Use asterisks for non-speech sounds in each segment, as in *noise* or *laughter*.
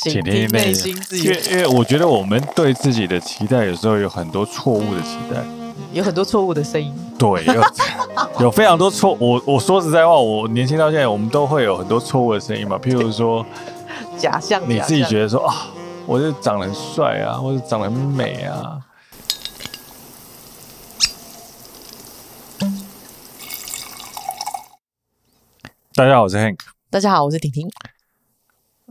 倾听内心自己。因为因为我觉得我们对自己的期待有时候有很多错误的期待，有很多错误的声音。对，有有非常多错。我我说实在话，我年轻到现在，我们都会有很多错误的声音嘛。譬如说，假象，你自己觉得说啊，我就长得很帅啊，或者长得很美啊。大家好，我是 Hank。大家好，我是婷婷。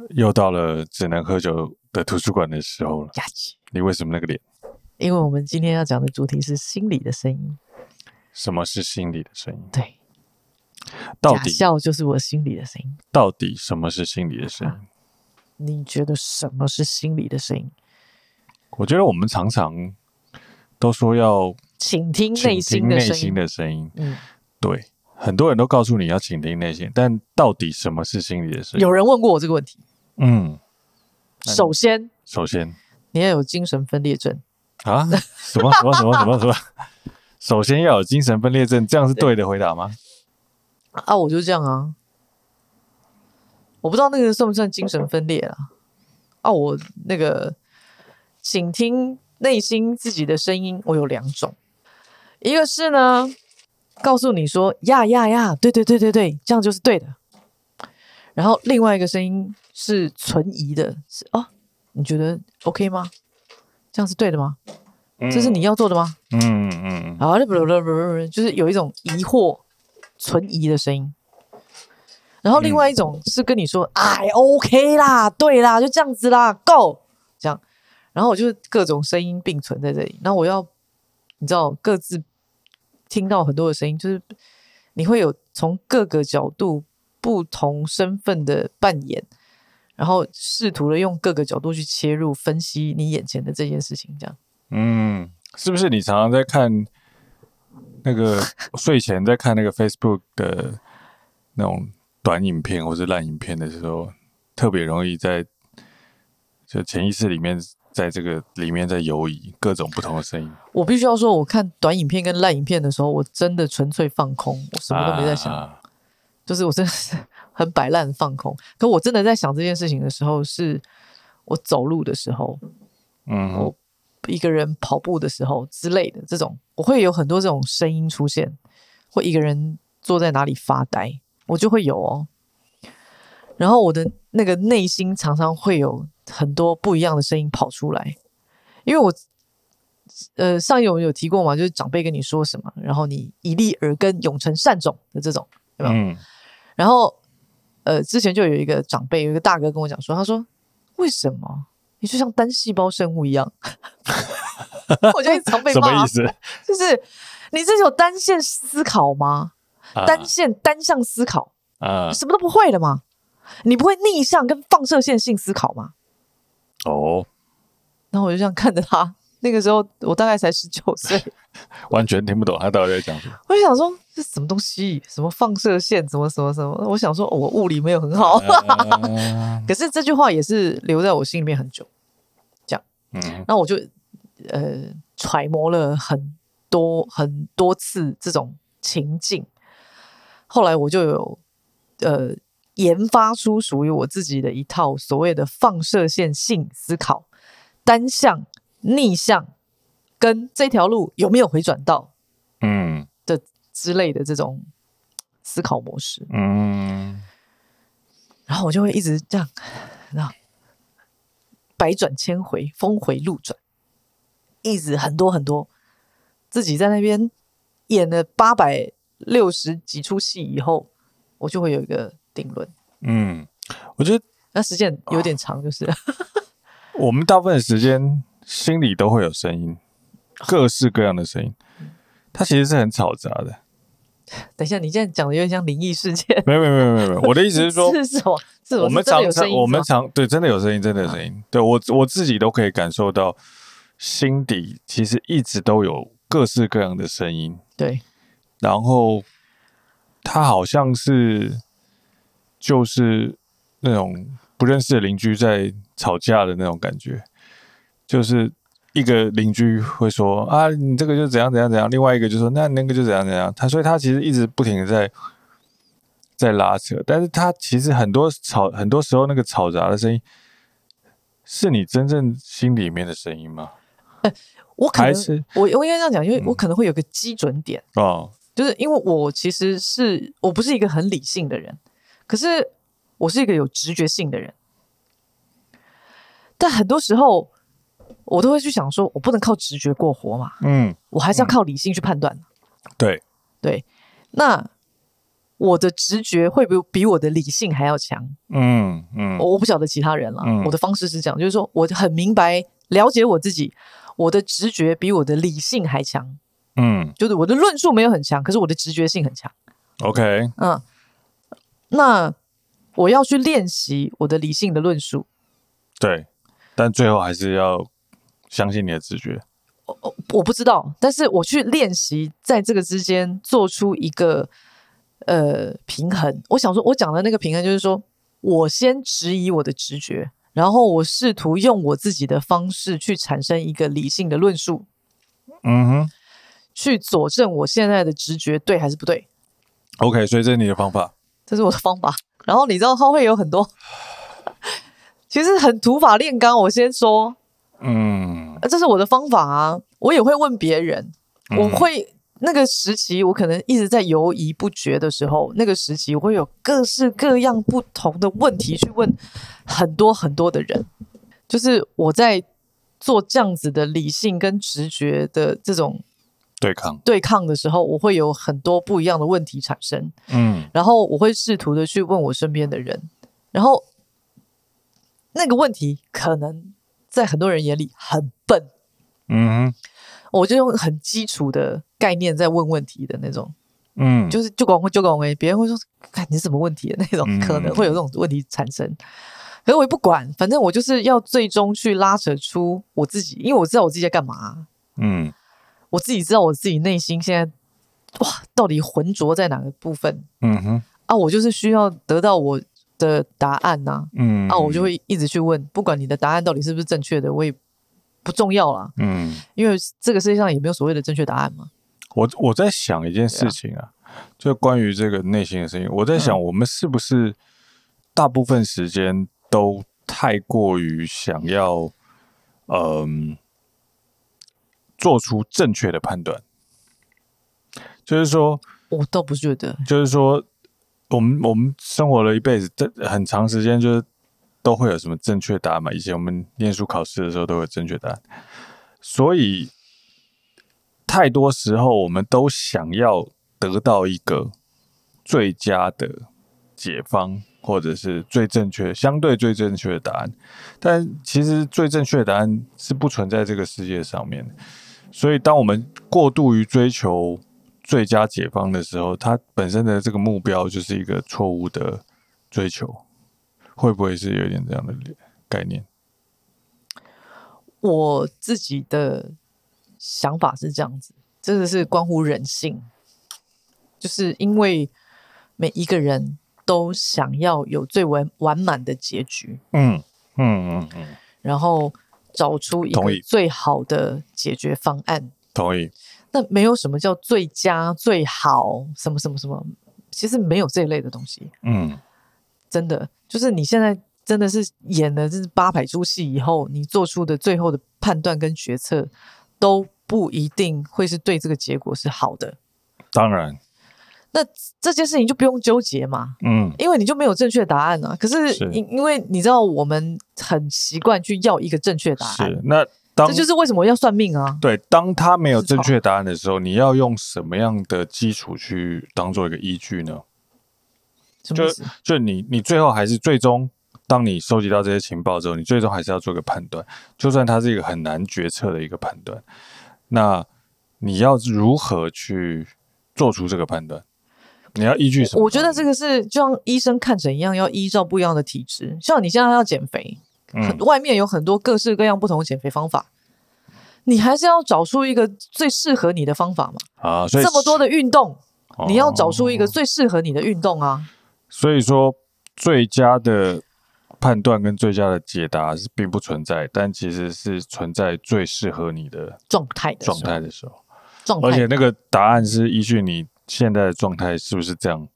又到了只能喝酒的图书馆的时候了。你为什么那个脸？因为我们今天要讲的主题是心理的声音。什么是心理的声音？对，到底笑就是我心里的声音。到底什么是心理的声音？啊，你觉得什么是心理的声音？我觉得我们常常都说要倾听内心的声音。倾听内心的声音。嗯，对。很多人都告诉你要倾听内心，但到底什么是心理的声音？有人问过我这个问题。嗯，首先，首先你要有精神分裂症啊？什么什么什么什么什么？*laughs* 首先要有精神分裂症，这样是对的回答吗？啊，我就这样啊。我不知道那个算不算精神分裂啊？啊，我那个请听内心自己的声音，我有两种，一个是呢。告诉你说呀呀呀，对对对对对，这样就是对的。然后另外一个声音是存疑的，是哦，你觉得 OK 吗？这样是对的吗？嗯、这是你要做的吗？嗯嗯嗯。好，不不不不不，就是有一种疑惑、存疑的声音。然后另外一种是跟你说，嗯、哎，OK 啦，对啦，就这样子啦，Go，这样。然后我就各种声音并存在这里。那我要，你知道，各自。听到很多的声音，就是你会有从各个角度、不同身份的扮演，然后试图的用各个角度去切入分析你眼前的这件事情，这样。嗯，是不是你常常在看那个 *laughs* 睡前在看那个 Facebook 的那种短影片或是烂影片的时候，特别容易在就潜意识里面？在这个里面，在游移各种不同的声音。我必须要说，我看短影片跟烂影片的时候，我真的纯粹放空，我什么都没在想，啊、就是我真的是 *laughs* 很摆烂放空。可我真的在想这件事情的时候，是我走路的时候，嗯，我一个人跑步的时候之类的这种，我会有很多这种声音出现，或一个人坐在哪里发呆，我就会有哦。然后我的那个内心常常会有。很多不一样的声音跑出来，因为我，呃，上一有有提过嘛，就是长辈跟你说什么，然后你以立耳根，永成善种的这种，对吧？嗯。然后，呃，之前就有一个长辈，有一个大哥跟我讲说，他说：“为什么你就像单细胞生物一样？” *laughs* 我就一直常被骂。什么意思？就是你这是有单线思考吗？啊、单线单向思考啊？什么都不会的吗？你不会逆向跟放射线性思考吗？哦，然后我就这样看着他。那个时候我大概才十九岁，*laughs* 完全听不懂他到底在讲什么。我就想说，这什么东西？什么放射线？什么什么什么？我想说，我物理没有很好。啊、*laughs* 可是这句话也是留在我心里面很久。这样，嗯，然后我就呃揣摩了很多很多次这种情境。后来我就有呃。研发出属于我自己的一套所谓的放射线性思考，单向、逆向，跟这条路有没有回转到，嗯。的之类的这种思考模式，嗯，然后我就会一直这样，那百转千回，峰回路转，一直很多很多，自己在那边演了八百六十几出戏以后，我就会有一个。定论，嗯，我觉得那时间有点长，就是、啊、*laughs* 我们大部分的时间心里都会有声音，各式各样的声音，它其实是很嘈杂的。*laughs* 等一下，你现在讲的有点像灵异事件，没有没有没有没有，*laughs* 我的意思是说，是什么？是我们常常我们常对真的有声音，真的有声音，啊、对我我自己都可以感受到，心底其实一直都有各式各样的声音，对，然后它好像是。就是那种不认识的邻居在吵架的那种感觉，就是一个邻居会说啊，你这个就怎样怎样怎样，另外一个就说那那个就怎样怎样，他所以他其实一直不停的在在拉扯，但是他其实很多吵很多时候那个吵杂的声音，是你真正心里面的声音吗？我可能我我应该这样讲，因为我可能会有个基准点、嗯、哦，就是因为我其实是我不是一个很理性的人，可是我是一个有直觉性的人，但很多时候我都会去想说，我不能靠直觉过活嘛，嗯，我还是要靠理性去判断。对对，那。我的直觉会不会比我的理性还要强？嗯嗯，我我不晓得其他人了。嗯、我的方式是这样，就是说我很明白了解我自己，我的直觉比我的理性还强。嗯，就是我的论述没有很强，可是我的直觉性很强。OK，嗯，那我要去练习我的理性的论述。对，但最后还是要相信你的直觉。我我不知道，但是我去练习在这个之间做出一个。呃，平衡。我想说，我讲的那个平衡，就是说我先质疑我的直觉，然后我试图用我自己的方式去产生一个理性的论述，嗯哼，去佐证我现在的直觉对还是不对。OK，所以这是你的方法，这是我的方法。然后你知道，它会有很多，*laughs* 其实很土法炼钢。我先说，嗯，这是我的方法啊。我也会问别人，我会。那个时期，我可能一直在犹疑不决的时候，那个时期我会有各式各样不同的问题去问很多很多的人。就是我在做这样子的理性跟直觉的这种对抗对抗的时候，我会有很多不一样的问题产生。嗯，然后我会试图的去问我身边的人，然后那个问题可能在很多人眼里很笨。嗯。我就用很基础的概念在问问题的那种，嗯，就是就广就广哎，别人会说，看你是什么问题的那种，可能会有这种问题产生。嗯、可是我也不管，反正我就是要最终去拉扯出我自己，因为我知道我自己在干嘛。嗯，我自己知道我自己内心现在哇，到底浑浊在哪个部分？嗯哼，啊，我就是需要得到我的答案呐、啊。嗯，啊，我就会一直去问，不管你的答案到底是不是正确的，我也。不重要了，嗯，因为这个世界上也没有所谓的正确答案嘛。我我在想一件事情啊，啊就关于这个内心的声音，我在想，我们是不是大部分时间都太过于想要，嗯，做出正确的判断？就是说，我倒不觉得，就是说，我们我们生活了一辈子，这很长时间就是。都会有什么正确答案嘛？以前我们念书考试的时候都有正确答案，所以太多时候我们都想要得到一个最佳的解方，或者是最正确、相对最正确的答案。但其实最正确的答案是不存在这个世界上面。所以当我们过度于追求最佳解方的时候，它本身的这个目标就是一个错误的追求。会不会是有点这样的概念？我自己的想法是这样子，这个是关乎人性，就是因为每一个人都想要有最完完满的结局，嗯嗯嗯嗯，然后找出一个最好的解决方案。同意。那没有什么叫最佳、最好，什么什么什么，其实没有这一类的东西。嗯。真的，就是你现在真的是演了这八百出戏以后，你做出的最后的判断跟决策都不一定会是对这个结果是好的。当然，那这件事情就不用纠结嘛，嗯，因为你就没有正确答案啊。可是因因为你知道，我们很习惯去要一个正确答案，是那当这就是为什么要算命啊。对，当他没有正确答案的时候，你要用什么样的基础去当做一个依据呢？就就你你最后还是最终，当你收集到这些情报之后，你最终还是要做个判断。就算它是一个很难决策的一个判断，那你要如何去做出这个判断？你要依据什么？我觉得这个是就像医生看诊一样，要依照不一样的体质。像你现在要减肥，嗯，外面有很多各式各样不同的减肥方法，你还是要找出一个最适合你的方法嘛。啊，所以这么多的运动，你要找出一个最适合你的运动啊。所以说，最佳的判断跟最佳的解答是并不存在，但其实是存在最适合你的状态的状态的时候。状态，而且那个答案是依据你现在的状态是不是这样，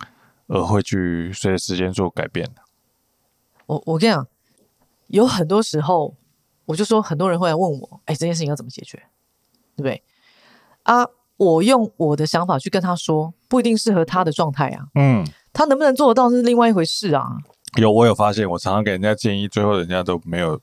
而会去随着时间做改变的。我我跟你讲，有很多时候我就说很多人会来问我，哎，这件事情要怎么解决，对不对？啊，我用我的想法去跟他说，不一定适合他的状态啊。嗯，他能不能做得到是另外一回事啊。有，我有发现，我常常给人家建议，最后人家都没有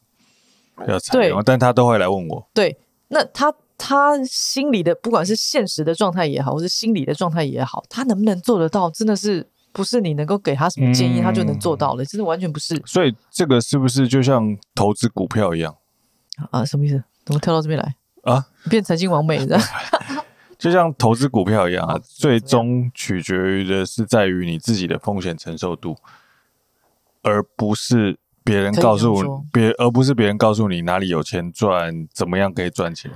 要采用，但他都会来问我。对，那他他心里的不管是现实的状态也好，或是心理的状态也好，他能不能做得到，真的是不是你能够给他什么建议，嗯、他就能做到了，真的完全不是。所以这个是不是就像投资股票一样啊？什么意思？怎么跳到这边来啊？变财经王美的，*laughs* 就像投资股票一样啊，最终取决于的是在于你自己的风险承受度。而不是别人告诉别，而不是别人告诉你哪里有钱赚，怎么样可以赚钱，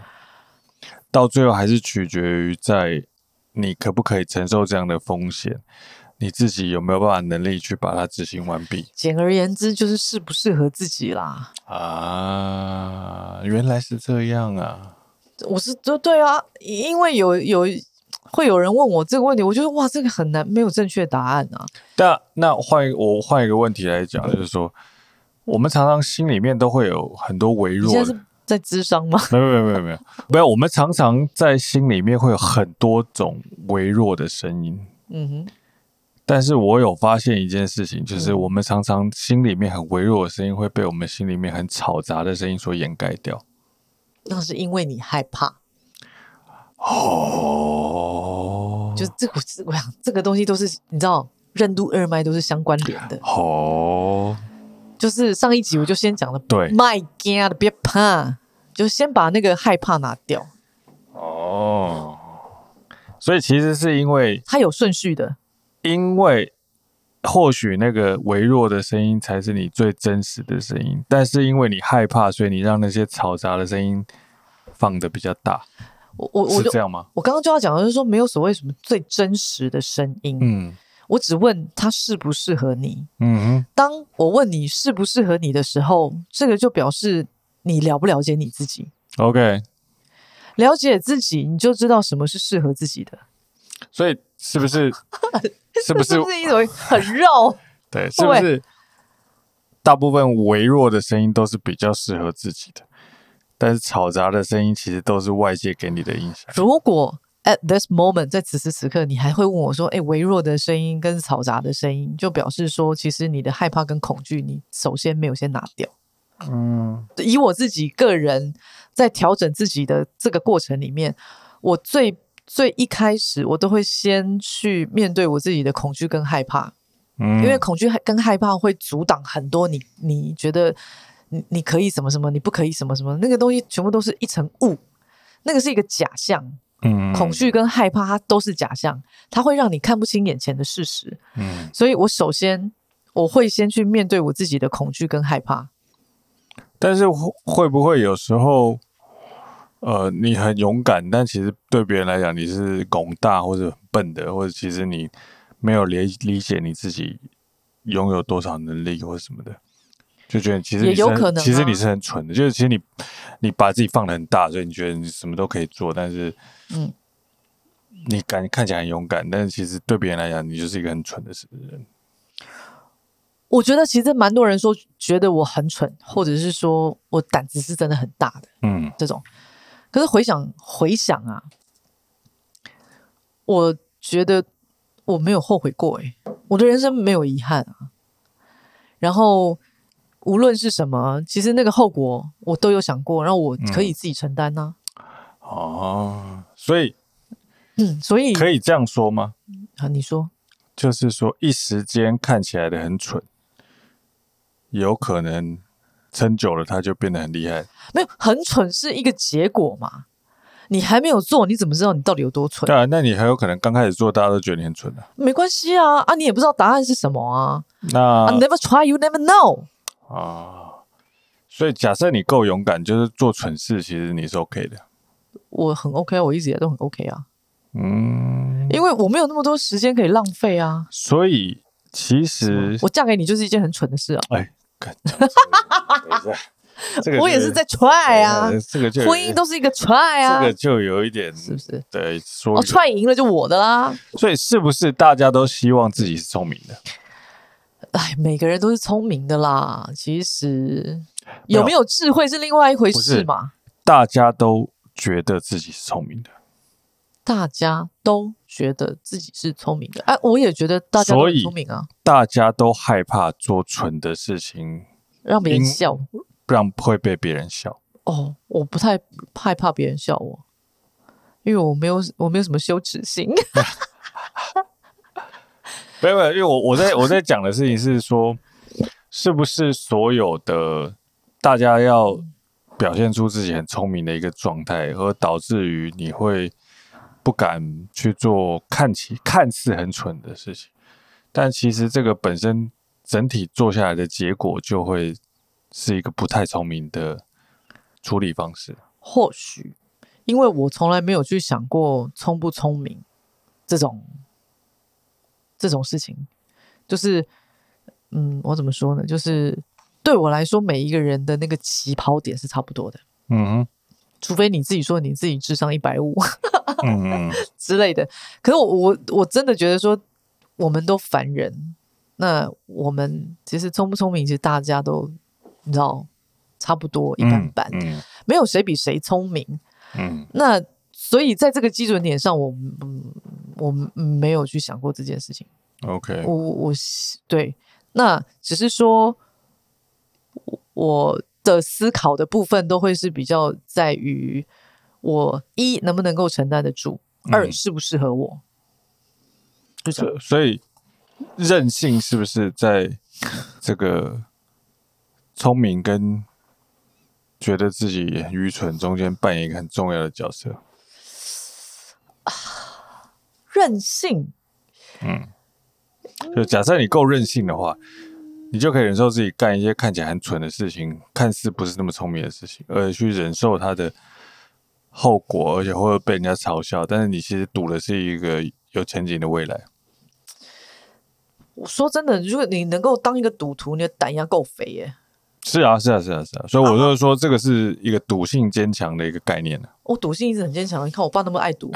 到最后还是取决于在你可不可以承受这样的风险，你自己有没有办法能力去把它执行完毕。简而言之，就是适不适合自己啦。啊，原来是这样啊！我是就对啊，因为有有。会有人问我这个问题，我觉得哇，这个很难，没有正确答案啊。但那换我换一个问题来讲，就是说，我们常常心里面都会有很多微弱在是在咨商吗？*laughs* 没有没有没有没有没有，我们常常在心里面会有很多种微弱的声音。嗯哼。但是我有发现一件事情，就是我们常常心里面很微弱的声音会被我们心里面很吵杂的声音所掩盖掉。那是因为你害怕。哦，就是这个，我想这个东西都是你知道，任督二脉都是相关联的。哦，就是上一集我就先讲了，对，My God，别怕，就先把那个害怕拿掉。哦，所以其实是因为它有顺序的，因为或许那个微弱的声音才是你最真实的声音，但是因为你害怕，所以你让那些嘈杂的声音放的比较大。我我我是这样吗？我刚刚就要讲的就是说，没有所谓什么最真实的声音。嗯，我只问他适不适合你。嗯哼，当我问你适不适合你的时候，这个就表示你了不了解你自己。OK，了解自己，你就知道什么是适合自己的。所以是不是？是不是？*laughs* 是不是一种很肉？*laughs* 对，是不是？大部分微弱的声音都是比较适合自己的。但是嘈杂的声音其实都是外界给你的影响。如果 at this moment 在此时此刻，你还会问我说：“哎，微弱的声音跟嘈杂的声音，就表示说，其实你的害怕跟恐惧，你首先没有先拿掉。”嗯，以我自己个人在调整自己的这个过程里面，我最最一开始，我都会先去面对我自己的恐惧跟害怕。嗯，因为恐惧跟害怕会阻挡很多你你觉得。你你可以什么什么，你不可以什么什么，那个东西全部都是一层雾，那个是一个假象。嗯，恐惧跟害怕它都是假象，它会让你看不清眼前的事实。嗯，所以我首先我会先去面对我自己的恐惧跟害怕。但是会会不会有时候，呃，你很勇敢，但其实对别人来讲你是拱大或者笨的，或者其实你没有理理解你自己拥有多少能力或者什么的。就觉得其实也有可能，其实你是很蠢的。就是其实你你把自己放的很大，所以你觉得你什么都可以做。但是，嗯，你敢看起来很勇敢，但是其实对别人来讲，你就是一个很蠢的人。我觉得其实蛮多人说觉得我很蠢，或者是说我胆子是真的很大的。嗯，这种。可是回想回想啊，我觉得我没有后悔过。诶，我的人生没有遗憾啊。然后。无论是什么，其实那个后果我都有想过，然后我可以自己承担呢、啊嗯。哦，所以，嗯，所以可以这样说吗？啊，你说，就是说一时间看起来的很蠢，有可能撑久了他就变得很厉害。没有，很蠢是一个结果嘛？你还没有做，你怎么知道你到底有多蠢？对啊，那你很有可能刚开始做，大家都觉得你很蠢的、啊。没关系啊，啊，你也不知道答案是什么啊。那 I never try, you never know。啊，所以假设你够勇敢，就是做蠢事，其实你是 OK 的。我很 OK，我一直也都很 OK 啊。嗯，因为我没有那么多时间可以浪费啊。所以其实我嫁给你就是一件很蠢的事啊。哎，这个我也是在 try 啊。这个就婚姻都是一个 try 啊。这个就有一点是不是？对，说我 try 赢了就我的啦。所以是不是大家都希望自己是聪明的？哎，每个人都是聪明的啦。其实有没有智慧是另外一回事嘛？大家都觉得自己是聪明的，大家都觉得自己是聪明的。哎，我也觉得大家都聪明啊。大家都害怕做蠢的事情，让别人笑，不然会被别人笑。哦，我不太害怕别人笑我，因为我没有我没有什么羞耻心。*laughs* 没有没有，因为我我在我在讲的事情是说，是不是所有的大家要表现出自己很聪明的一个状态，而导致于你会不敢去做看起看似很蠢的事情，但其实这个本身整体做下来的结果就会是一个不太聪明的处理方式。或许因为我从来没有去想过聪不聪明这种。这种事情，就是，嗯，我怎么说呢？就是对我来说，每一个人的那个起跑点是差不多的。嗯哼，除非你自己说你自己智商一百五，嗯 *laughs* 之类的。可是我我我真的觉得说，我们都凡人，那我们其实聪不聪明，其实大家都你知道差不多一般般，嗯嗯、没有谁比谁聪明。嗯，那。所以在这个基准点上，我嗯，我没有去想过这件事情。OK，我我对，那只是说，我的思考的部分都会是比较在于我一能不能够承担得住，二适不适合我。嗯、就所以任性是不是在这个聪明跟觉得自己很愚蠢中间扮演一个很重要的角色？任性，嗯，就假设你够任性的话，你就可以忍受自己干一些看起来很蠢的事情，看似不是那么聪明的事情，而去忍受它的后果，而且会被人家嘲笑。但是你其实赌的是一个有前景的未来。我说真的，如果你能够当一个赌徒，你的胆要够肥耶。是啊，是啊，是啊，是啊。所以我就是说，这个是一个赌性坚强的一个概念呢。我赌性一直很坚强，你看我爸那么爱赌。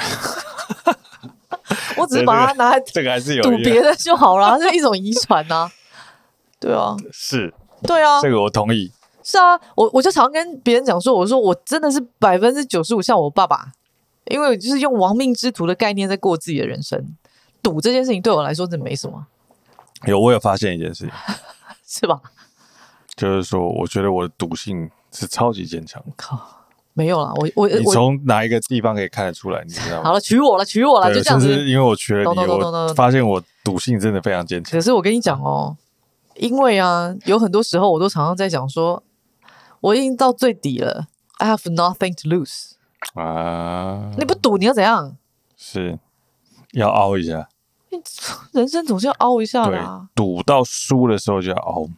*laughs* 我只是把它拿来这个还是有赌别的就好了，是一种遗传呐。对啊，是，对啊，这个我同意。是啊，我我就常跟别人讲说，我说我真的是百分之九十五像我爸爸，因为就是用亡命之徒的概念在过自己的人生。赌这件事情对我来说真没什么。有，我有发现一件事情，*laughs* 是吧？就是说，我觉得我的赌性是超级坚强。靠。没有啦，我我你从哪一个地方可以看得出来？你知道吗？好了，娶我了，娶我了，就这样子。因为我娶了你，我发现我赌性真的非常坚强。可是我跟你讲哦，因为啊，有很多时候我都常常在讲说，我已经到最底了，I have nothing to lose 啊！你不赌你要怎样？是要凹一下。人生总是要凹一下的啊。赌到输的时候就要凹。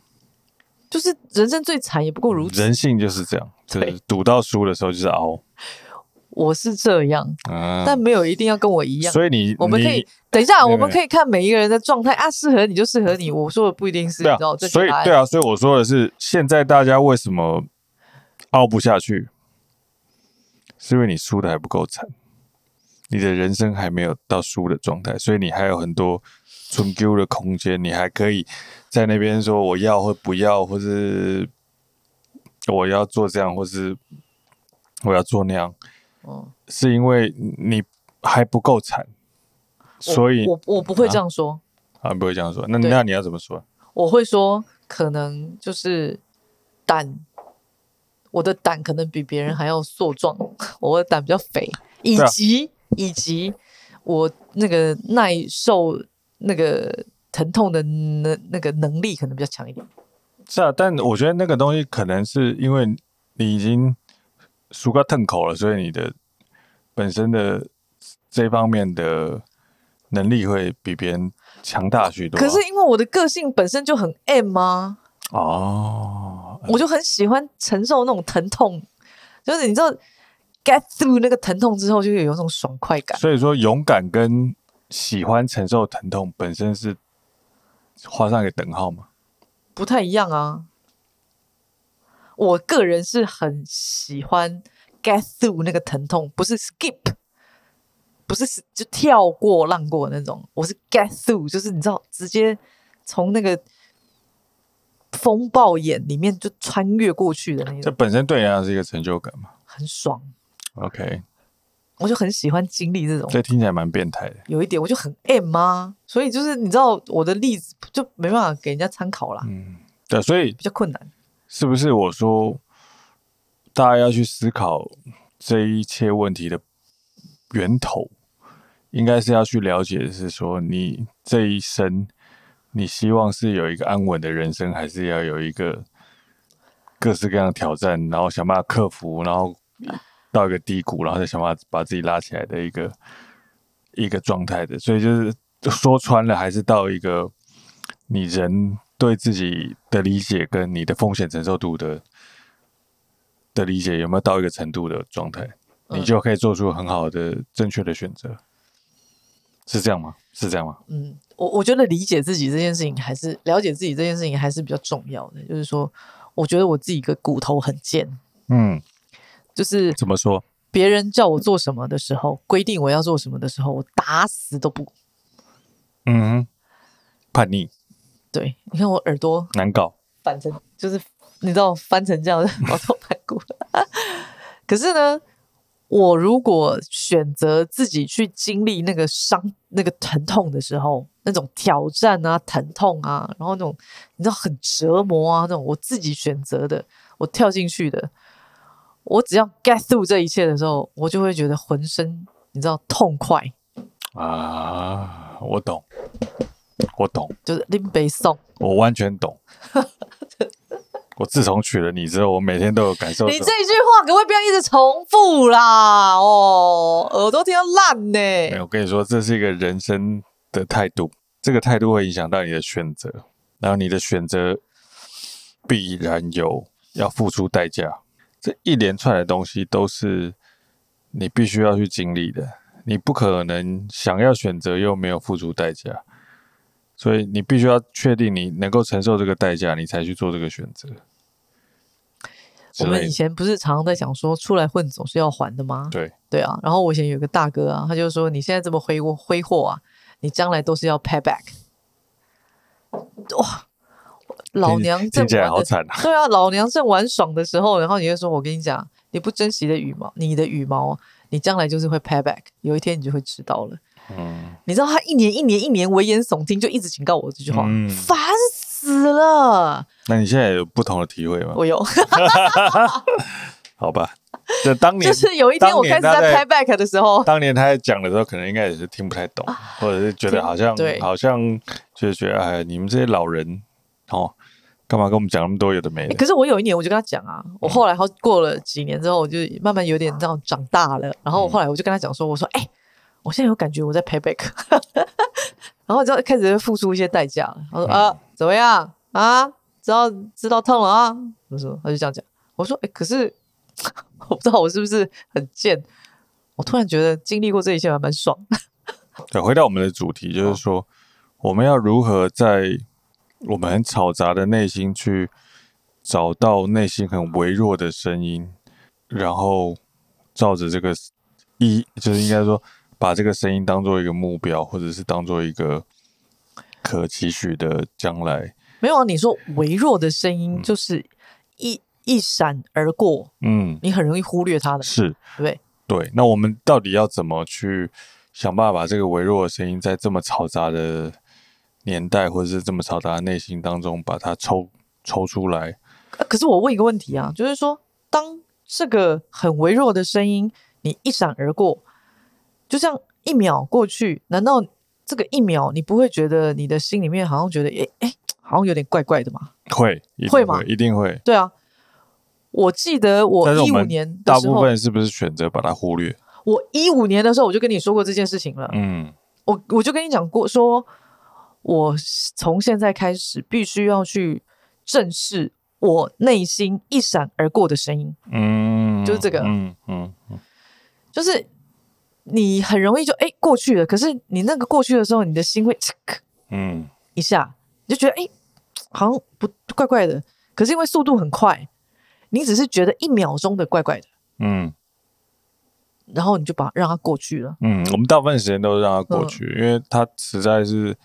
就是人生最惨也不过如此，人性就是这样，就是赌到输的时候就是熬。我是这样，啊，但没有一定要跟我一样。所以你我们可以等一下，我们可以看每一个人的状态啊，适合你就适合你。我说的不一定是，你知道，所以对啊，所以我说的是，现在大家为什么熬不下去，是因为你输的还不够惨，你的人生还没有到输的状态，所以你还有很多。存 Q 的空间，你还可以在那边说我要或不要，或是我要做这样，或是我要做那样。哦，是因为你还不够惨，所以我我不会这样说啊，不会这样说。那那你要怎么说？我会说，可能就是胆，我的胆可能比别人还要硕壮，*laughs* 我的胆比较肥，以及、啊、以及我那个耐受。那个疼痛的那那个能力可能比较强一点，是啊，但我觉得那个东西可能是因为你已经输个痛口了，所以你的本身的这方面的能力会比别人强大许多。可是因为我的个性本身就很 M 啊？哦，我就很喜欢承受那种疼痛，就是你知道 get through 那个疼痛之后，就有一种爽快感。所以说勇敢跟。喜欢承受疼痛本身是画上一个等号吗？不太一样啊。我个人是很喜欢 get through 那个疼痛，不是 skip，不是就跳过、浪过那种。我是 get through，就是你知道，直接从那个风暴眼里面就穿越过去的那种。这本身对人家是一个成就感嘛？很爽。OK，我就很喜欢经历这种。这听起来蛮变态的。有一点，我就很 M 啊，所以就是你知道我的例子就没办法给人家参考啦。嗯，对，所以比较困难。是不是我说大家要去思考这一切问题的源头？应该是要去了解的是说，你这一生，你希望是有一个安稳的人生，还是要有一个各式各样的挑战，然后想办法克服，然后到一个低谷，然后再想办法把自己拉起来的一个一个状态的。所以就是说穿了，还是到一个你人对自己的理解跟你的风险承受度的的理解有没有到一个程度的状态，你就可以做出很好的正确的选择。是这样吗？是这样吗？嗯，我我觉得理解自己这件事情，还是了解自己这件事情，还是比较重要的。就是说，我觉得我自己个骨头很贱。嗯，就是怎么说？别人叫我做什么的时候，规定我要做什么的时候，我打死都不。嗯，叛逆。对，你看我耳朵难搞，反正就是你知道翻成这样的 *laughs* 毛头盘骨。可是呢？我如果选择自己去经历那个伤、那个疼痛的时候，那种挑战啊、疼痛啊，然后那种你知道很折磨啊，那种我自己选择的，我跳进去的，我只要 get through 这一切的时候，我就会觉得浑身你知道痛快啊！我懂，我懂，就是林北宋，我完全懂。我自从娶了你之后，我每天都有感受。你这一句话可不可以不要一直重复啦？哦，耳朵听到烂呢。我跟你说，这是一个人生的态度，这个态度会影响到你的选择，然后你的选择必然有要付出代价。这一连串的东西都是你必须要去经历的，你不可能想要选择又没有付出代价。所以你必须要确定你能够承受这个代价，你才去做这个选择。我们以前不是常常在讲说，出来混总是要还的吗？对对啊。然后我以前有个大哥啊，他就说：“你现在这么挥霍挥霍啊，你将来都是要 pay back。”哇，老娘正起来好惨啊！对啊，老娘正玩爽的时候，然后你就说：“我跟你讲，你不珍惜的羽毛，你的羽毛，你将来就是会 pay back，有一天你就会知道了。”嗯，你知道他一年一年一年危言耸听，就一直警告我这句话，嗯、烦死了。那你现在有不同的体会吗？我有，*laughs* 好吧。就当年，就是有一天我开始在 pay back 的时候，当年他在讲的时候，可能应该也是听不太懂，啊、或者是觉得好像对，好像就是觉得哎，你们这些老人哦，干嘛跟我们讲那么多有的没的？可是我有一年我就跟他讲啊，我后来好过了几年之后，我就慢慢有点这样长大了，然后后来我就跟他讲说，我说哎。我现在有感觉我在 pay back，*laughs* 然后就开始付出一些代价。他说啊，怎么样啊？知道知道痛了啊？我说他就这样讲。我说哎、欸，可是 *laughs* 我不知道我是不是很贱。我突然觉得经历过这一切还蛮爽。对，回到我们的主题，就是说我们要如何在我们很嘈杂的内心去找到内心很微弱的声音，然后照着这个一，就是应该说。把这个声音当做一个目标，或者是当做一个可期许的将来。没有啊，你说微弱的声音就是一、嗯、一闪而过，嗯，你很容易忽略它的，是，对对。那我们到底要怎么去想办法把这个微弱的声音，在这么嘈杂的年代，或者是这么嘈杂的内心当中，把它抽抽出来？可是我问一个问题啊，就是说，当这个很微弱的声音，你一闪而过。就像一秒过去，难道这个一秒你不会觉得你的心里面好像觉得诶诶，好像有点怪怪的吗？会，会，吗？一定会。对啊，我记得我一五年大部分是不是选择把它忽略？我一五年的时候我就跟你说过这件事情了。嗯，我我就跟你讲过，说我从现在开始必须要去正视我内心一闪而过的声音。嗯，就是这个。嗯嗯嗯，就是。你很容易就哎、欸、过去了，可是你那个过去的时候，你的心会嗯。一下，你就觉得哎、欸、好像不怪怪的，可是因为速度很快，你只是觉得一秒钟的怪怪的，嗯，然后你就把让它过去了，嗯，我们大部分时间都是让它过去，嗯、因为它实在是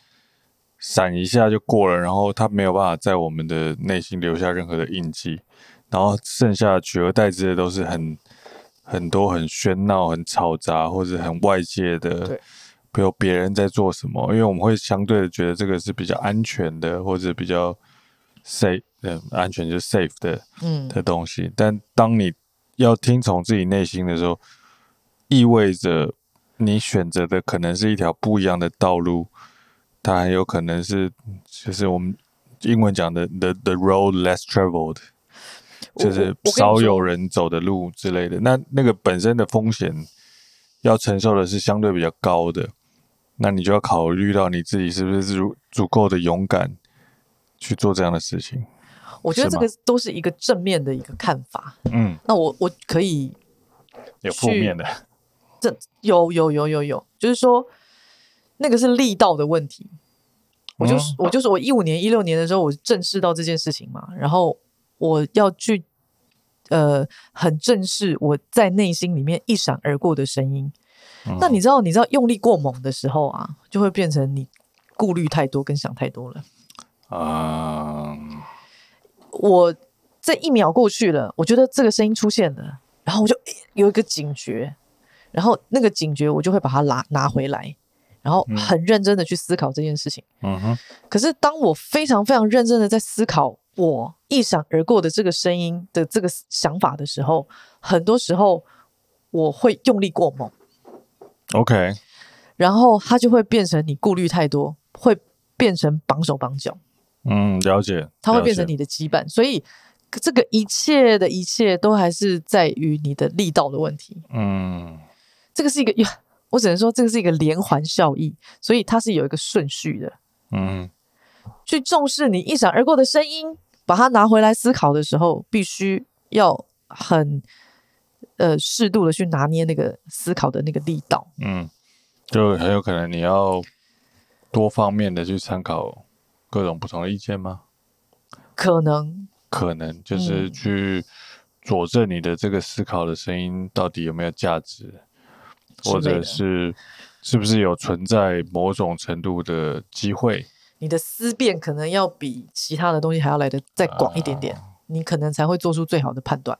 闪一下就过了，然后它没有办法在我们的内心留下任何的印记，然后剩下取而代之的都是很很多很喧闹、很嘈杂或者很外界的，比如别人在做什么，因为我们会相对的觉得这个是比较安全的，或者比较 safe，嗯，安全就是 safe 的，嗯，的东西。但当你要听从自己内心的时候，意味着你选择的可能是一条不一样的道路。它很有可能是，就是我们英文讲的 the the road less traveled，就是少有人走的路之类的。那那个本身的风险要承受的是相对比较高的，那你就要考虑到你自己是不是足足够的勇敢去做这样的事情。我觉得这个都是一个正面的一个看法。嗯，那我我可以有负面的，这有有有有有，就是说。那个是力道的问题，我就是我就是我一五年一六年的时候，我正视到这件事情嘛，然后我要去呃很正视我在内心里面一闪而过的声音。嗯、那你知道你知道用力过猛的时候啊，就会变成你顾虑太多跟想太多了啊。嗯、我这一秒过去了，我觉得这个声音出现了，然后我就有一个警觉，然后那个警觉我就会把它拿拿回来。然后很认真的去思考这件事情。嗯哼。可是当我非常非常认真的在思考我一闪而过的这个声音的这个想法的时候，很多时候我会用力过猛。OK。然后它就会变成你顾虑太多，会变成绑手绑脚。嗯，了解。它会变成你的羁绊，所以这个一切的一切都还是在于你的力道的问题。嗯，这个是一个 *laughs* 我只能说，这个是一个连环效益，所以它是有一个顺序的。嗯，去重视你一闪而过的声音，把它拿回来思考的时候，必须要很呃适度的去拿捏那个思考的那个力道。嗯，就很有可能你要多方面的去参考各种不同的意见吗？可能，可能就是去佐证你的这个思考的声音到底有没有价值。或者是是不是有存在某种程度的机会？你的思辨可能要比其他的东西还要来的再广一点点，啊、你可能才会做出最好的判断。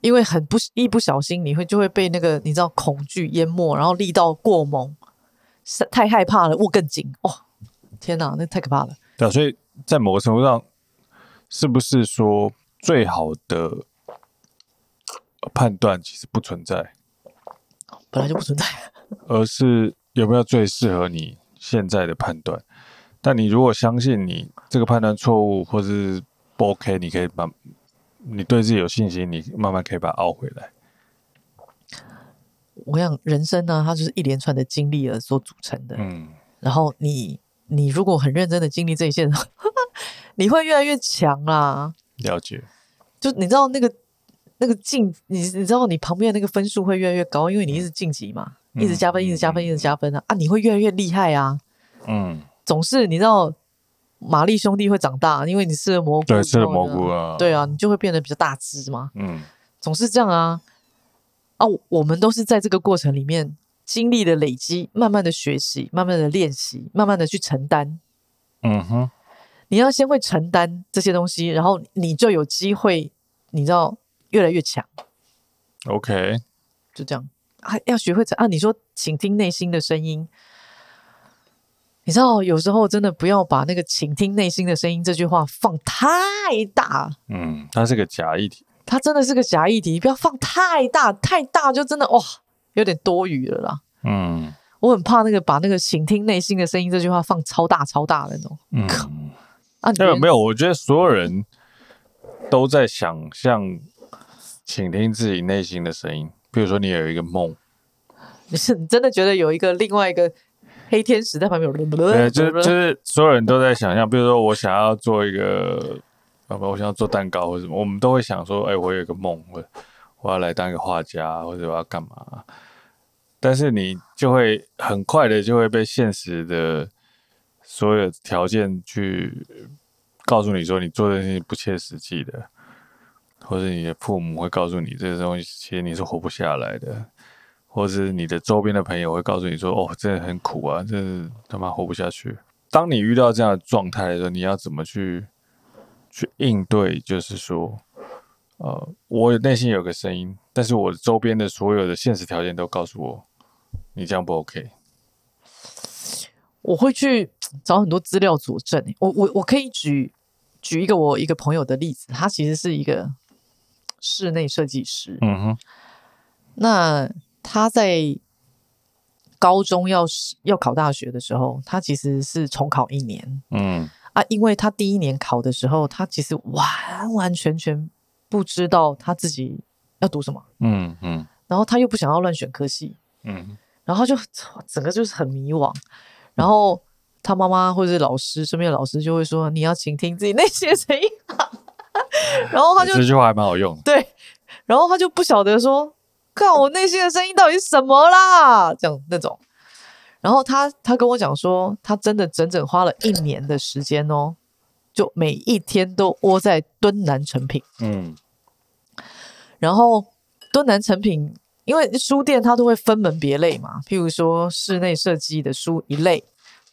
因为很不一不小心，你会就会被那个你知道恐惧淹没，然后力道过猛，太害怕了，握更紧。哦，天哪，那太可怕了。对啊，所以在某个程度上，是不是说最好的判断其实不存在？本来就不存在，*laughs* 而是有没有最适合你现在的判断？但你如果相信你这个判断错误或是不 OK，你可以把你对自己有信心，你慢慢可以把它熬回来。我想人生呢，它就是一连串的经历而所组成的。嗯，然后你你如果很认真的经历这一切，*laughs* 你会越来越强啦。了解，就你知道那个。那个晋，你你知道你旁边的那个分数会越来越高，因为你一直晋级嘛，嗯、一直加分，一直加分，一直加分啊！啊，你会越来越厉害啊！嗯，总是你知道，玛丽兄弟会长大，因为你吃了蘑菇，对，吃了蘑菇啊，对啊，你就会变得比较大只嘛。嗯，总是这样啊！啊，我们都是在这个过程里面经历的累积，慢慢的学习，慢慢的练习，慢慢的去承担。嗯哼，你要先会承担这些东西，然后你就有机会，你知道。越来越强，OK，就这样，还要学会怎啊？你说请听内心的声音，你知道有时候真的不要把那个倾听内心的声音这句话放太大。嗯，它是个假议题，它真的是个假议题，不要放太大，太大就真的哇，有点多余了啦。嗯，我很怕那个把那个倾听内心的声音这句话放超大超大的那种。嗯，啊，没有没有，我觉得所有人都在想象。倾听自己内心的声音，比如说你有一个梦，你是你真的觉得有一个另外一个黑天使 *laughs* 在旁边？对，*laughs* 就是就是所有人都在想象，比如说我想要做一个，我想要做蛋糕或者什么，我们都会想说，哎，我有一个梦，我我要来当一个画家，或者我要干嘛？但是你就会很快的就会被现实的所有条件去告诉你说，你做的事情不切实际的。或者你的父母会告诉你这个东西，其实你是活不下来的，或者是你的周边的朋友会告诉你说：“哦，真的很苦啊，真是他妈活不下去。”当你遇到这样的状态的时候，你要怎么去去应对？就是说，呃，我内心有个声音，但是我周边的所有的现实条件都告诉我，你这样不 OK。我会去找很多资料佐证。我我我可以举举一个我一个朋友的例子，他其实是一个室内设计师。嗯哼，那他在。高中要要考大学的时候，他其实是重考一年。嗯啊，因为他第一年考的时候，他其实完完全全不知道他自己要读什么。嗯嗯，然后他又不想要乱选科系。嗯，然后就整个就是很迷惘。然后他妈妈或者是老师，身边的老师就会说：“你要倾听自己内心的声音。*laughs* ”然后他就这句话还蛮好用。对，然后他就不晓得说。看我内心的声音到底是什么啦？这样那种，然后他他跟我讲说，他真的整整花了一年的时间哦，就每一天都窝在敦南成品，嗯，然后敦南成品，因为书店它都会分门别类嘛，譬如说室内设计的书一类，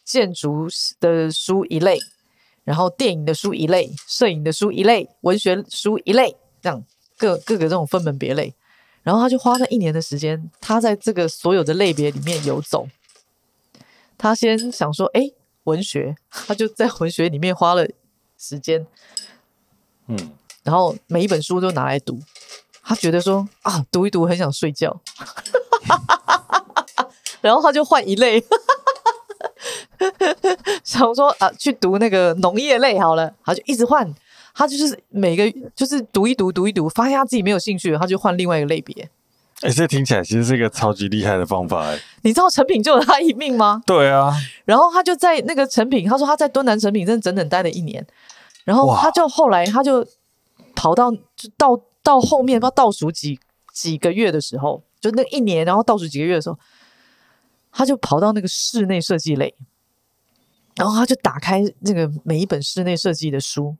建筑的书一类，然后电影的书一类，摄影的书一类，文学书一类，这样各各个这种分门别类。然后他就花了一年的时间，他在这个所有的类别里面游走。他先想说：“哎，文学。”他就在文学里面花了时间，嗯，然后每一本书都拿来读。他觉得说：“啊，读一读很想睡觉。*laughs* ”然后他就换一类，*laughs* 想说：“啊，去读那个农业类好了。”他就一直换。他就是每个就是读一读读一读，发现他自己没有兴趣，他就换另外一个类别。哎、欸，这听起来其实是一个超级厉害的方法哎。你知道成品救了他一命吗？对啊。然后他就在那个成品，他说他在敦南成品真的整整待了一年。然后他就后来他就跑到就到到后面，不知道倒数几几个月的时候，就那一年，然后倒数几个月的时候，他就跑到那个室内设计类，然后他就打开那个每一本室内设计的书。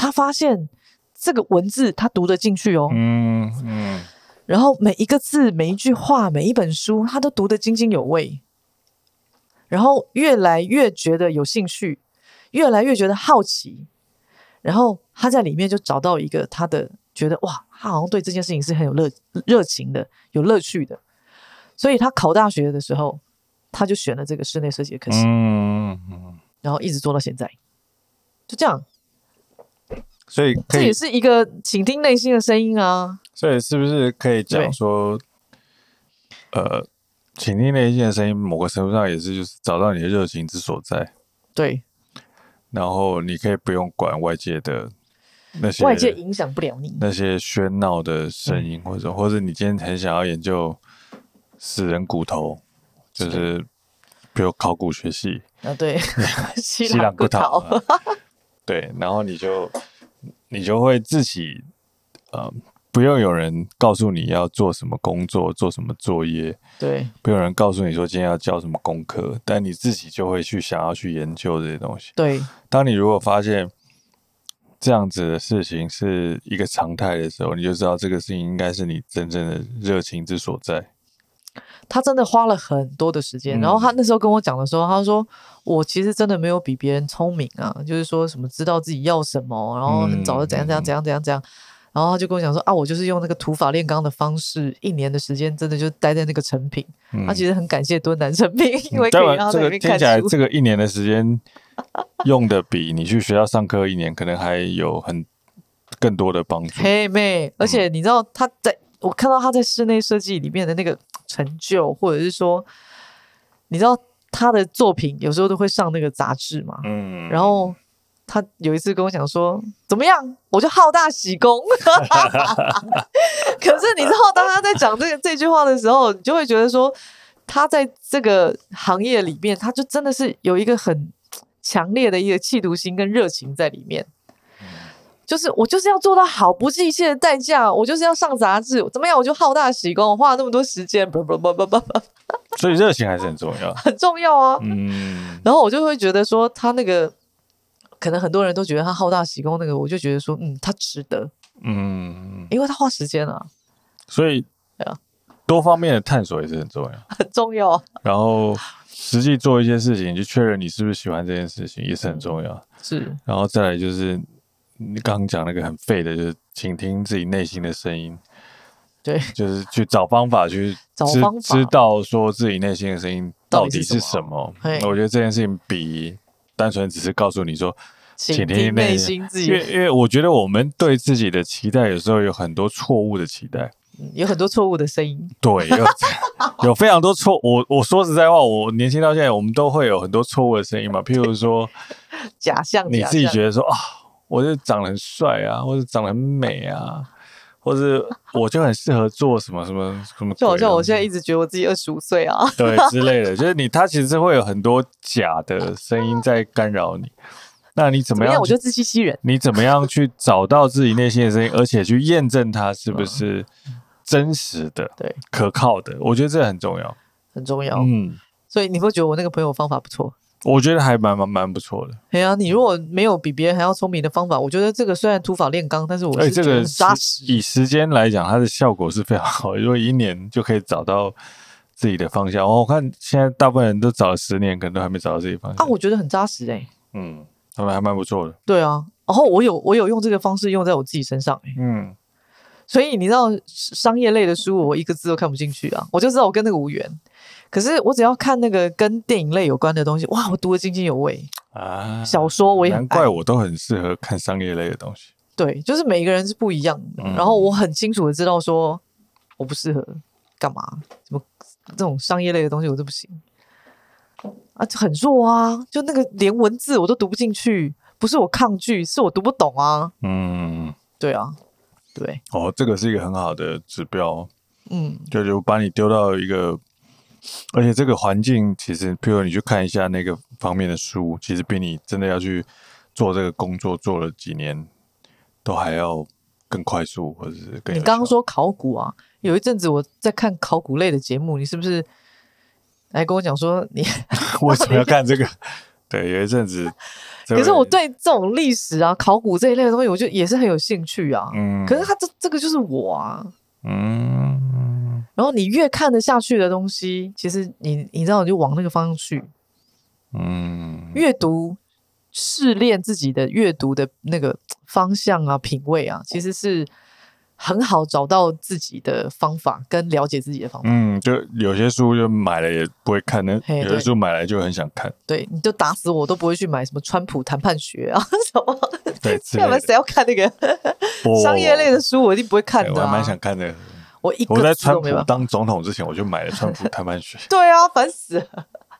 他发现这个文字他读得进去哦，嗯嗯，然后每一个字、每一句话、每一本书，他都读得津津有味，然后越来越觉得有兴趣，越来越觉得好奇，然后他在里面就找到一个他的觉得哇，他好像对这件事情是很有热热情的、有乐趣的，所以他考大学的时候，他就选了这个室内设计的科系，嗯嗯，然后一直做到现在，就这样。所以这也是一个倾听内心的声音啊。所以是不是可以讲说，呃，倾听内心的声音，某个程度上也是就是找到你的热情之所在。对。然后你可以不用管外界的那些外界影响不了你那些喧闹的声音，或者或者你今天很想要研究死人骨头，就是比如考古学系啊，对，*laughs* *laughs* 西朗骨头，对，然后你就。你就会自己，呃，不用有人告诉你要做什么工作，做什么作业，对，不用人告诉你说今天要交什么功课，但你自己就会去想要去研究这些东西。对，当你如果发现这样子的事情是一个常态的时候，你就知道这个事情应该是你真正的热情之所在。他真的花了很多的时间，嗯、然后他那时候跟我讲的时候，他说：“我其实真的没有比别人聪明啊，就是说什么知道自己要什么，然后很早就怎样怎样怎样怎样怎样。”然后他就跟我讲说：“啊，我就是用那个土法炼钢的方式，一年的时间，真的就待在那个成品。嗯”他其实很感谢敦南成品，因为可以让他在那边看书。听起来这个一年的时间用的比你去学校上课一年可能还有很更多的帮助。嘿妹，而且你知道他在、嗯、我看到他在室内设计里面的那个。成就，或者是说，你知道他的作品有时候都会上那个杂志嘛？嗯。然后他有一次跟我讲说：“怎么样？我就好大喜功。*laughs* ”可是你知道，当他在讲这个这句话的时候，你就会觉得说，他在这个行业里面，他就真的是有一个很强烈的一个企图心跟热情在里面。就是我就是要做到好，不计一切的代价，我就是要上杂志，怎么样？我就好大喜功，我花了那么多时间，不不不不不不。所以热情还是很重要，很重要啊。嗯。然后我就会觉得说，他那个可能很多人都觉得他好大喜功，那个我就觉得说，嗯，他值得。嗯。因为他花时间啊。所以，对啊。多方面的探索也是很重要，很重要。然后实际做一些事情，就确认你是不是喜欢这件事情，也是很重要。是，然后再来就是你刚刚讲那个很废的，就是倾听自己内心的声音。对，就是去找方法去找方法知道说自己内心的声音到底是什么。我觉得这件事情比单纯只是告诉你说，请听内心自己，因为因为我觉得我们对自己的期待有时候有很多错误的期待，嗯、有很多错误的声音。对，有 *laughs* 有非常多错。我我说实在话，我年轻到现在，我们都会有很多错误的声音嘛。譬如说假象，你自己觉得说啊，我就长得很帅啊，或者长得很美啊。或者 *laughs* 我就很适合做什么什么什么，就好像我现在一直觉得我自己二十五岁啊，对之类的，*laughs* 就是你他其实会有很多假的声音在干扰你。那你怎么样？怎么样？我就自欺欺人。你怎么样去找到自己内心的声音，而且去验证它是不是真实的、对可靠的？我觉得这很重要，很重要。嗯，所以你会觉得我那个朋友方法不错。我觉得还蛮蛮蛮不错的。对啊，你如果没有比别人还要聪明的方法，我觉得这个虽然土法炼钢，但是我是觉得很扎实。以时间来讲，它的效果是非常好。*laughs* 如果一年就可以找到自己的方向，我看现在大部分人都找了十年，可能都还没找到自己方向。啊，我觉得很扎实哎、欸。嗯，他们还蛮不错的。对啊，然后我有我有用这个方式用在我自己身上哎、欸。嗯，所以你知道商业类的书，我一个字都看不进去啊，我就知道我跟那个无缘。可是我只要看那个跟电影类有关的东西，哇，我读得津津有味啊！小说我也，难怪我都很适合看商业类的东西。对，就是每一个人是不一样的，嗯、然后我很清楚的知道说我不适合干嘛，什么这种商业类的东西我都不行啊，就很弱啊，就那个连文字我都读不进去，不是我抗拒，是我读不懂啊。嗯，对啊，对。哦，这个是一个很好的指标。嗯，就就把你丢到一个。而且这个环境其实，譬如你去看一下那个方面的书，其实比你真的要去做这个工作做了几年，都还要更快速，或者是更。你刚刚说考古啊，有一阵子我在看考古类的节目，你是不是来跟我讲说你 *laughs* 为什么要看这个？对，有一阵子。可是我对这种历史啊、考古这一类的东西，我就也是很有兴趣啊。嗯。可是他这这个就是我啊。嗯。然后你越看得下去的东西，其实你你知道，你就往那个方向去。嗯，阅读试炼自己的阅读的那个方向啊、品味啊，其实是很好找到自己的方法跟了解自己的方法。嗯，就有些书就买了也不会看，那有些书买来就很想看。对，你就打死我都不会去买什么川普谈判学啊什么。对，*laughs* 要不然谁要看那个 *laughs* 商业类的书？我一定不会看的、啊。我还蛮想看的。我一我在川普当总统之前，我就买了《川普谈判学》。*laughs* 对啊，烦死了！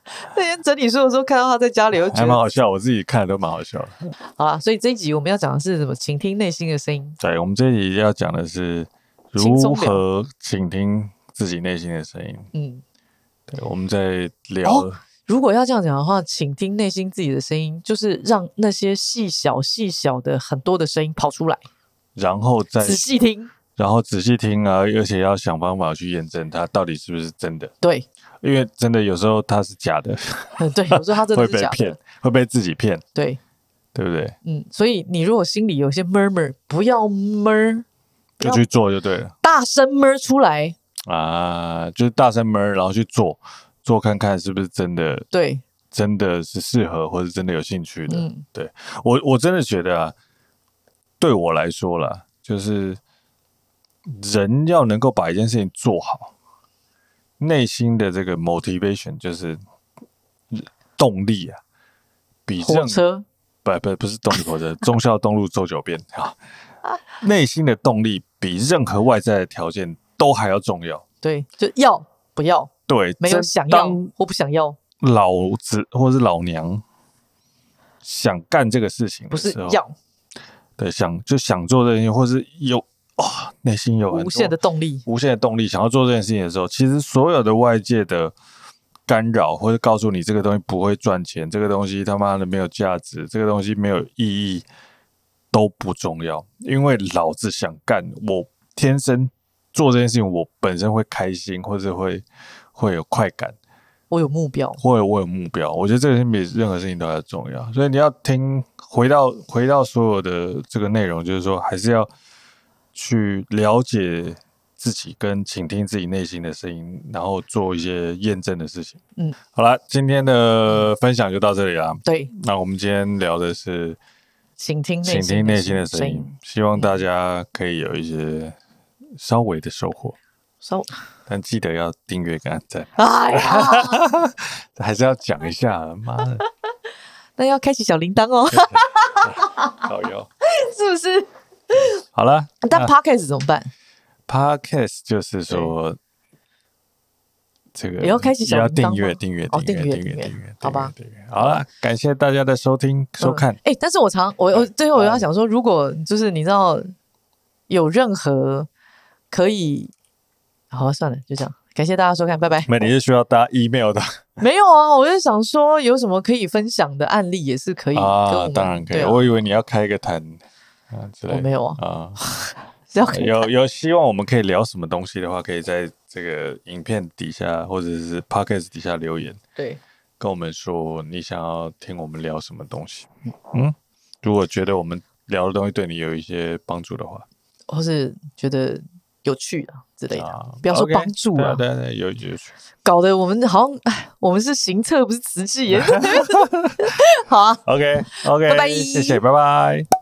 *laughs* 那天整理书的时候，看到他在家里，还蛮好笑。我自己看的都蛮好笑的。*laughs* 好了，所以这一集我们要讲的是什么？倾听内心的声音。对，我们这一集要讲的是如何倾听自己内心的声音。嗯，对，我们在聊、哦。如果要这样讲的话，请听内心自己的声音，就是让那些细小、细小的很多的声音跑出来，然后再仔细听。然后仔细听啊，而且要想方法去验证它到底是不是真的。对，因为真的有时候他是假的。嗯，*laughs* 对，有时候他真的是假的。会被骗，会被自己骗。对，对不对？嗯，所以你如果心里有些 murmur，不要 mur，就去做就对了。大声 mur 出来啊，就是大声 mur，然后去做，做看看是不是真的。对，真的是适合，或者真的有兴趣的。嗯，对我我真的觉得啊，对我来说啦，就是。人要能够把一件事情做好，内心的这个 motivation 就是动力啊，比火车不不不是动力火车，*laughs* 忠孝东路走九遍啊，内心的动力比任何外在的条件都还要重要。对，就要不要？对，没有想要或不想要，老子或是老娘想干这个事情，不是要，对，想就想做这件事情，或是有。哇、哦，内心有无限的动力，无限的动力，想要做这件事情的时候，其实所有的外界的干扰，或者告诉你这个东西不会赚钱，这个东西他妈的没有价值，这个东西没有意义，都不重要。因为老子想干，我天生做这件事情，我本身会开心，或者会会有快感。我有目标，或者我有目标。我觉得这个事情比任何事情都要重要。所以你要听，回到回到所有的这个内容，就是说还是要。去了解自己跟倾听自己内心的声音，然后做一些验证的事情。嗯，好了，今天的分享就到这里了。对，那我们今天聊的是倾听倾听内心的声音，希望大家可以有一些稍微的收获。收，但记得要订阅跟按赞。哎呀，*laughs* 还是要讲一下，妈的，*laughs* 那要开启小铃铛哦。*laughs* 好哟，是不是？*laughs* 好了，但 Podcast 怎么办？Podcast 就是说，这个也要开始想要订阅，订阅，订阅，订阅，订阅，好吧？好了，感谢大家的收听收看。哎，但是我常我我最后我要想说，如果就是你知道有任何可以，好算了，就这样。感谢大家收看，拜拜。那你是需要大家 email 的？*laughs* 没有啊，我就想说有什么可以分享的案例也是可以啊，当然可以。我以为你要开一个摊啊之类的。我没有啊啊。有有希望我们可以聊什么东西的话，可以在这个影片底下或者是 podcast 底下留言，对，跟我们说你想要听我们聊什么东西。嗯，如果觉得我们聊的东西对你有一些帮助的话，或是觉得有趣啊之类的，不要说帮助啊，对对，有有趣，搞得我们好像哎，我们是行测不是慈济耶。*laughs* *laughs* 好啊，OK OK，拜拜，谢谢，拜拜。